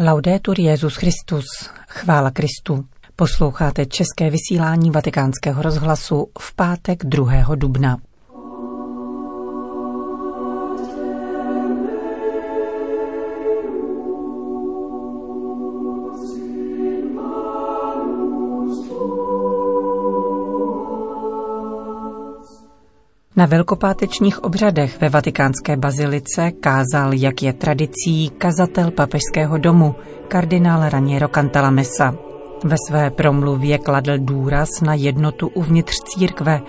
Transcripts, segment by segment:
Laudetur Jezus Christus, chvála Kristu. Posloucháte české vysílání Vatikánského rozhlasu v pátek 2. dubna. Na velkopátečních obřadech ve vatikánské bazilice kázal, jak je tradicí, kazatel papežského domu, kardinál Raniero Cantalamessa. Ve své promluvě kladl důraz na jednotu uvnitř církve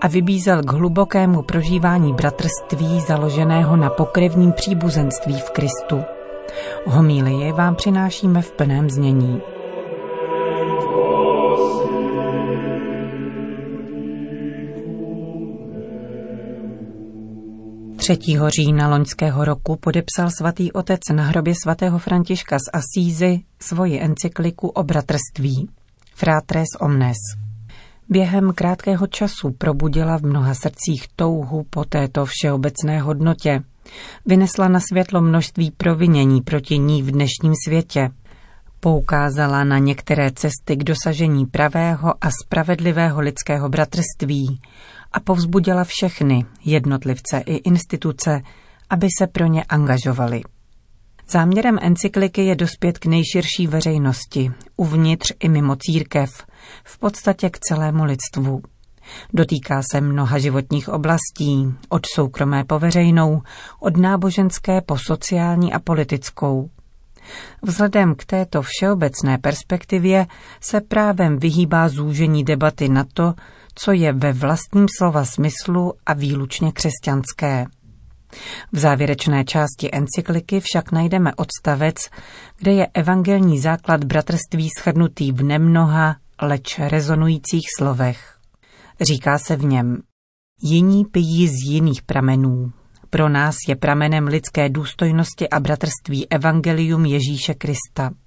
a vybízel k hlubokému prožívání bratrství založeného na pokrevním příbuzenství v Kristu. Homílie vám přinášíme v plném znění. 3. října loňského roku podepsal svatý otec na hrobě svatého Františka z Asízy svoji encykliku o bratrství Fratres Omnes. Během krátkého času probudila v mnoha srdcích touhu po této všeobecné hodnotě. Vynesla na světlo množství provinění proti ní v dnešním světě. Poukázala na některé cesty k dosažení pravého a spravedlivého lidského bratrství a povzbudila všechny, jednotlivce i instituce, aby se pro ně angažovali. Záměrem encykliky je dospět k nejširší veřejnosti, uvnitř i mimo církev, v podstatě k celému lidstvu. Dotýká se mnoha životních oblastí, od soukromé po veřejnou, od náboženské po sociální a politickou. Vzhledem k této všeobecné perspektivě se právem vyhýbá zúžení debaty na to, co je ve vlastním slova smyslu a výlučně křesťanské. V závěrečné části encykliky však najdeme odstavec, kde je evangelní základ bratrství schrnutý v nemnoha, leč rezonujících slovech. Říká se v něm, jiní pijí z jiných pramenů. Pro nás je pramenem lidské důstojnosti a bratrství evangelium Ježíše Krista –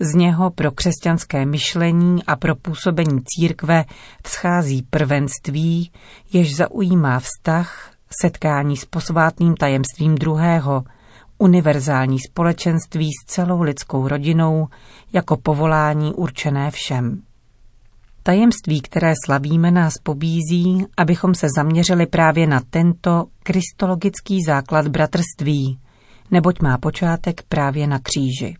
z něho pro křesťanské myšlení a pro působení církve vzchází prvenství, jež zaujímá vztah, setkání s posvátným tajemstvím druhého, univerzální společenství s celou lidskou rodinou jako povolání určené všem. Tajemství, které slavíme, nás pobízí, abychom se zaměřili právě na tento kristologický základ bratrství, neboť má počátek právě na kříži.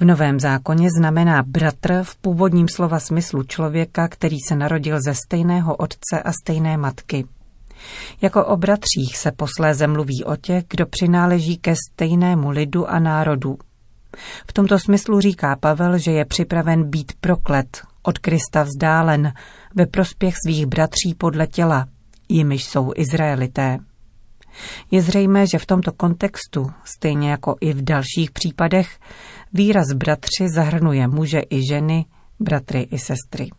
V Novém zákoně znamená bratr v původním slova smyslu člověka, který se narodil ze stejného otce a stejné matky. Jako o bratřích se posléze mluví o těch, kdo přináleží ke stejnému lidu a národu. V tomto smyslu říká Pavel, že je připraven být proklet, od Krista vzdálen, ve prospěch svých bratří podle těla, jimiž jsou Izraelité. Je zřejmé, že v tomto kontextu, stejně jako i v dalších případech, výraz bratři zahrnuje muže i ženy, bratry i sestry.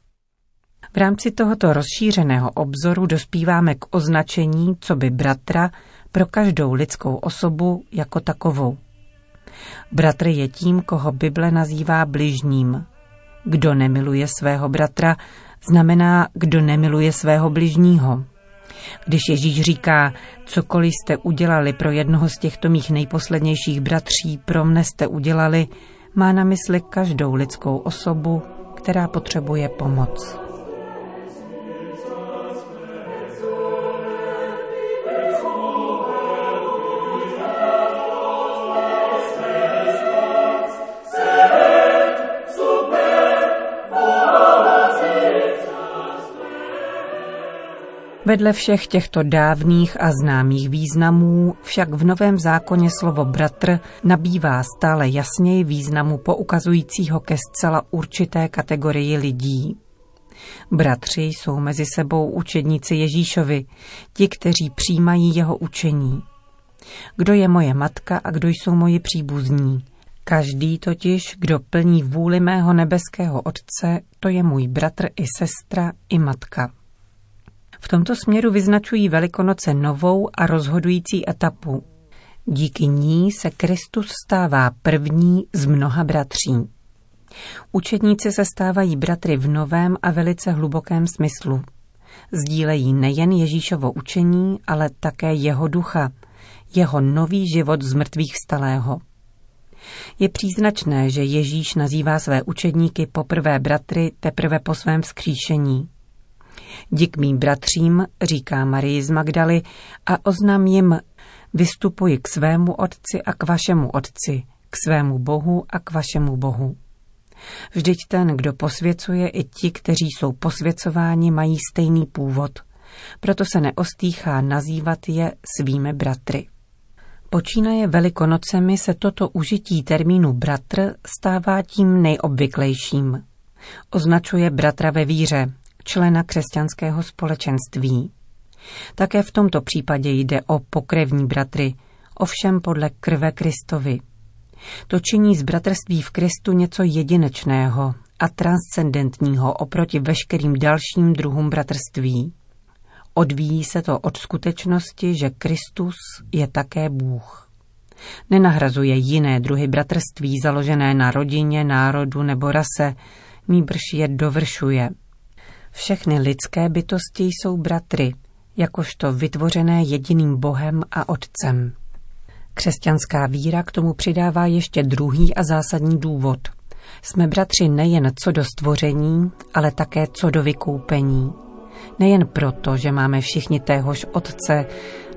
V rámci tohoto rozšířeného obzoru dospíváme k označení co by bratra pro každou lidskou osobu jako takovou. Bratr je tím, koho Bible nazývá bližním. Kdo nemiluje svého bratra, znamená, kdo nemiluje svého bližního. Když Ježíš říká, cokoliv jste udělali pro jednoho z těchto mých nejposlednějších bratří, pro mne jste udělali, má na mysli každou lidskou osobu, která potřebuje pomoc. Vedle všech těchto dávných a známých významů však v Novém zákoně slovo bratr nabývá stále jasněji významu poukazujícího ke zcela určité kategorii lidí. Bratři jsou mezi sebou učedníci Ježíšovi, ti, kteří přijímají jeho učení. Kdo je moje matka a kdo jsou moji příbuzní? Každý totiž, kdo plní vůli mého nebeského Otce, to je můj bratr i sestra i matka. V tomto směru vyznačují Velikonoce novou a rozhodující etapu. Díky ní se Kristus stává první z mnoha bratří. Učedníci se stávají bratry v novém a velice hlubokém smyslu. Sdílejí nejen Ježíšovo učení, ale také jeho ducha, jeho nový život z mrtvých vstalého. Je příznačné, že Ježíš nazývá své učedníky poprvé bratry teprve po svém vzkříšení. Dík mým bratřím, říká Marii z Magdaly, a oznam jim, vystupuji k svému otci a k vašemu otci, k svému bohu a k vašemu bohu. Vždyť ten, kdo posvěcuje, i ti, kteří jsou posvěcováni, mají stejný původ. Proto se neostýchá nazývat je svými bratry. Počínaje velikonocemi se toto užití termínu bratr stává tím nejobvyklejším. Označuje bratra ve víře, člena křesťanského společenství. Také v tomto případě jde o pokrevní bratry, ovšem podle krve Kristovi. To činí z bratrství v Kristu něco jedinečného a transcendentního oproti veškerým dalším druhům bratrství. Odvíjí se to od skutečnosti, že Kristus je také Bůh. Nenahrazuje jiné druhy bratrství založené na rodině, národu nebo rase, nýbrž je dovršuje. Všechny lidské bytosti jsou bratry, jakožto vytvořené jediným Bohem a Otcem. Křesťanská víra k tomu přidává ještě druhý a zásadní důvod. Jsme bratři nejen co do stvoření, ale také co do vykoupení. Nejen proto, že máme všichni téhož Otce,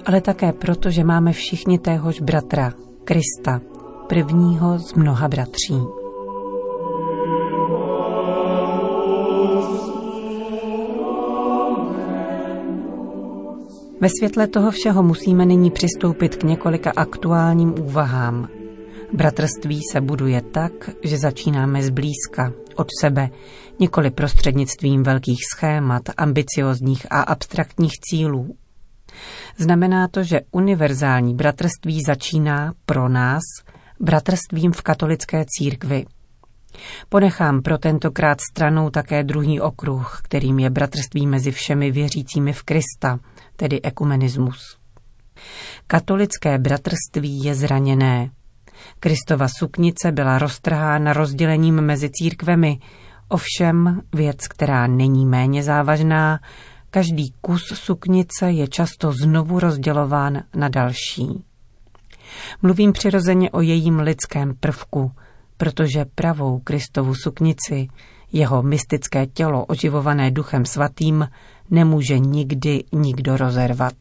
ale také proto, že máme všichni téhož bratra, Krista, prvního z mnoha bratří. Ve světle toho všeho musíme nyní přistoupit k několika aktuálním úvahám. Bratrství se buduje tak, že začínáme zblízka, od sebe, nikoli prostřednictvím velkých schémat, ambiciozních a abstraktních cílů. Znamená to, že univerzální bratrství začíná pro nás bratrstvím v katolické církvi. Ponechám pro tentokrát stranou také druhý okruh, kterým je bratrství mezi všemi věřícími v Krista, tedy ekumenismus. Katolické bratrství je zraněné. Kristova suknice byla roztrhána rozdělením mezi církvemi, ovšem věc, která není méně závažná, každý kus suknice je často znovu rozdělován na další. Mluvím přirozeně o jejím lidském prvku, protože pravou Kristovu suknici, jeho mystické tělo oživované duchem svatým, nemůže nikdy nikdo rozervat.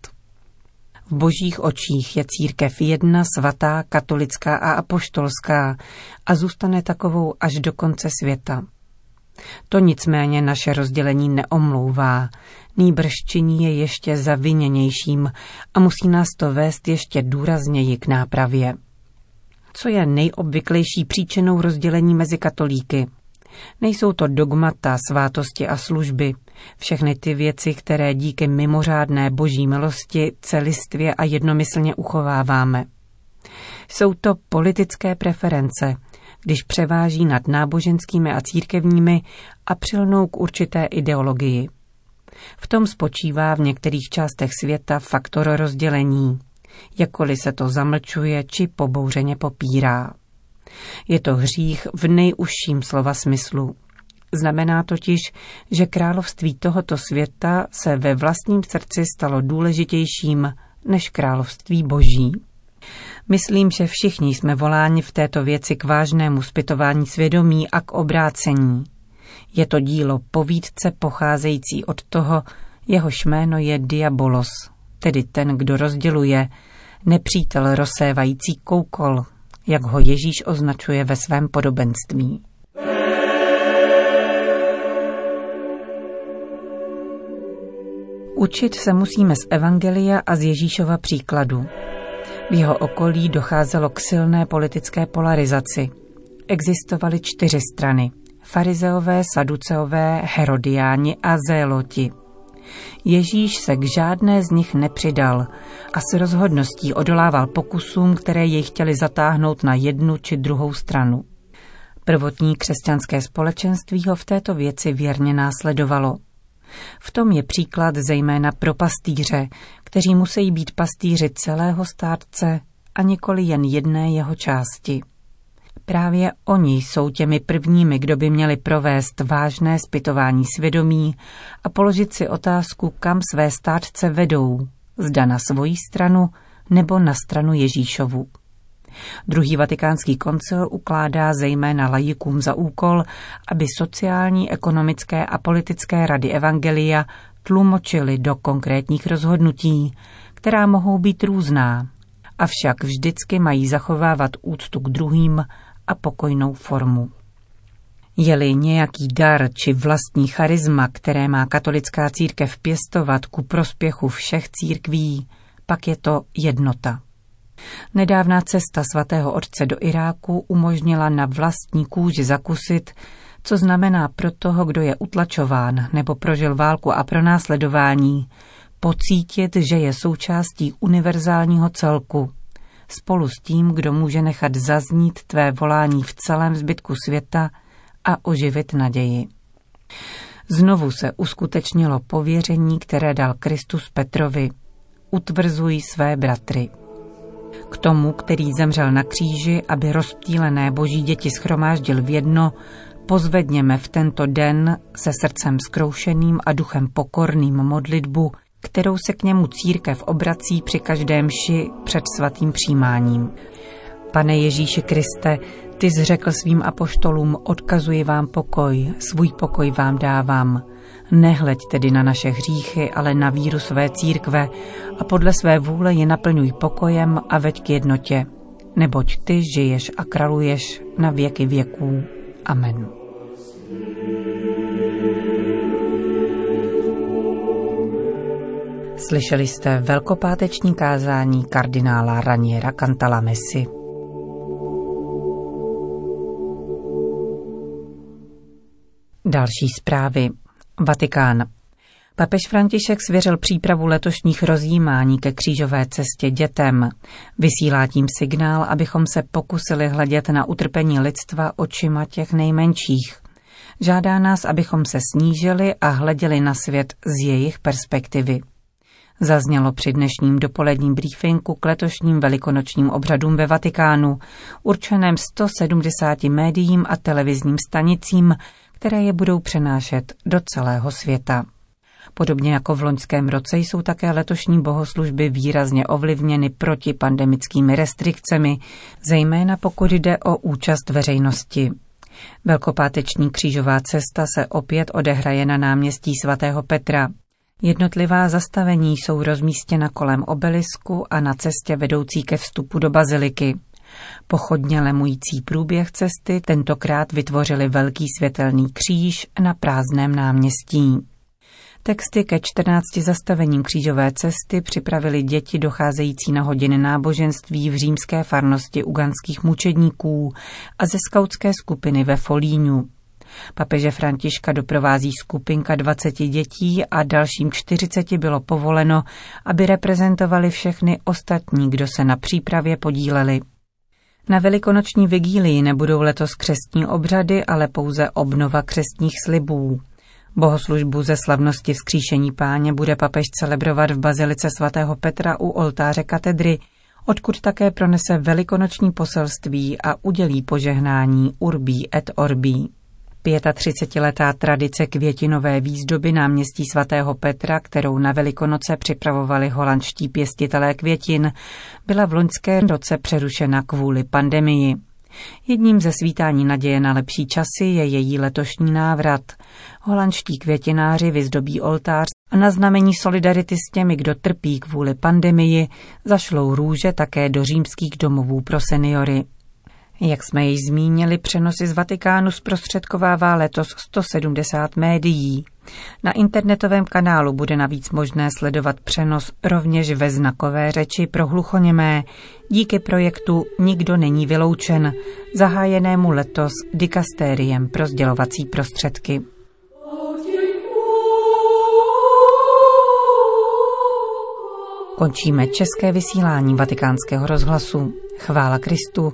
V božích očích je církev jedna, svatá, katolická a apoštolská a zůstane takovou až do konce světa. To nicméně naše rozdělení neomlouvá, nýbrž činí je ještě zaviněnějším a musí nás to vést ještě důrazněji k nápravě. Co je nejobvyklejší příčinou rozdělení mezi katolíky? Nejsou to dogmata, svátosti a služby, všechny ty věci, které díky mimořádné boží milosti celistvě a jednomyslně uchováváme. Jsou to politické preference, když převáží nad náboženskými a církevními a přilnou k určité ideologii. V tom spočívá v některých částech světa faktor rozdělení, jakkoliv se to zamlčuje či pobouřeně popírá. Je to hřích v nejužším slova smyslu. Znamená totiž, že království tohoto světa se ve vlastním srdci stalo důležitějším než království boží. Myslím, že všichni jsme voláni v této věci k vážnému zpytování svědomí a k obrácení. Je to dílo povídce pocházející od toho, jehož jméno je Diabolos, tedy ten, kdo rozděluje, nepřítel rozsévající koukol, jak ho Ježíš označuje ve svém podobenství. Učit se musíme z Evangelia a z Ježíšova příkladu. V jeho okolí docházelo k silné politické polarizaci. Existovaly čtyři strany. Farizeové, saduceové, herodiáni a zéloti. Ježíš se k žádné z nich nepřidal a s rozhodností odolával pokusům, které jej chtěli zatáhnout na jednu či druhou stranu. Prvotní křesťanské společenství ho v této věci věrně následovalo. V tom je příklad zejména pro pastýře, kteří musí být pastýři celého státce a nikoli jen jedné jeho části. Právě oni jsou těmi prvními, kdo by měli provést vážné zpytování svědomí a položit si otázku, kam své státce vedou, zda na svoji stranu nebo na stranu Ježíšovu. Druhý vatikánský koncil ukládá zejména lajikům za úkol, aby sociální, ekonomické a politické rady Evangelia tlumočili do konkrétních rozhodnutí, která mohou být různá, avšak vždycky mají zachovávat úctu k druhým a pokojnou formu. Je-li nějaký dar či vlastní charisma, které má katolická církev pěstovat ku prospěchu všech církví, pak je to jednota. Nedávná cesta svatého otce do Iráku umožnila na vlastní kůži zakusit, co znamená pro toho, kdo je utlačován nebo prožil válku a pronásledování, pocítit, že je součástí univerzálního celku, spolu s tím, kdo může nechat zaznít tvé volání v celém zbytku světa a oživit naději. Znovu se uskutečnilo pověření, které dal Kristus Petrovi. Utvrzují své bratry. K tomu, který zemřel na kříži, aby rozptýlené boží děti schromáždil v jedno, pozvedněme v tento den se srdcem skroušeným a duchem pokorným modlitbu, kterou se k němu církev obrací při každém ši před svatým přijímáním. Pane Ježíši Kriste, ty jsi řekl svým apoštolům, odkazuji vám pokoj, svůj pokoj vám dávám. Nehleď tedy na naše hříchy, ale na víru své církve a podle své vůle je naplňuj pokojem a veď k jednotě. Neboť ty žiješ a kraluješ na věky věků. Amen. Slyšeli jste velkopáteční kázání kardinála Raniera Cantala Další zprávy. Vatikán. Papež František svěřil přípravu letošních rozjímání ke křížové cestě dětem. Vysílá tím signál, abychom se pokusili hledět na utrpení lidstva očima těch nejmenších. Žádá nás, abychom se snížili a hleděli na svět z jejich perspektivy. Zaznělo při dnešním dopoledním briefingu k letošním velikonočním obřadům ve Vatikánu, určeném 170 médiím a televizním stanicím, které je budou přenášet do celého světa. Podobně jako v loňském roce jsou také letošní bohoslužby výrazně ovlivněny protipandemickými restrikcemi, zejména pokud jde o účast veřejnosti. Velkopáteční křížová cesta se opět odehraje na náměstí svatého Petra. Jednotlivá zastavení jsou rozmístěna kolem obelisku a na cestě vedoucí ke vstupu do baziliky. Pochodně lemující průběh cesty tentokrát vytvořili velký světelný kříž na prázdném náměstí. Texty ke 14 zastavením křížové cesty připravili děti docházející na hodiny náboženství v římské farnosti uganských mučedníků a ze skautské skupiny ve Folíňu. Papeže Františka doprovází skupinka 20 dětí a dalším 40 bylo povoleno, aby reprezentovali všechny ostatní, kdo se na přípravě podíleli. Na velikonoční vigílii nebudou letos křestní obřady, ale pouze obnova křestních slibů. Bohoslužbu ze slavnosti vzkříšení páně bude papež celebrovat v bazilice svatého Petra u oltáře katedry, odkud také pronese velikonoční poselství a udělí požehnání Urbí et Orbí. 35-letá tradice květinové výzdoby náměstí svatého Petra, kterou na Velikonoce připravovali holandští pěstitelé květin, byla v loňském roce přerušena kvůli pandemii. Jedním ze svítání naděje na lepší časy je její letošní návrat. Holandští květináři vyzdobí oltář a na znamení solidarity s těmi, kdo trpí kvůli pandemii, zašlou růže také do římských domovů pro seniory. Jak jsme již zmínili, přenosy z Vatikánu zprostředkovává letos 170 médií. Na internetovém kanálu bude navíc možné sledovat přenos rovněž ve znakové řeči pro hluchoněmé díky projektu Nikdo není vyloučen, zahájenému letos dikastériem pro sdělovací prostředky. Končíme české vysílání vatikánského rozhlasu. Chvála Kristu,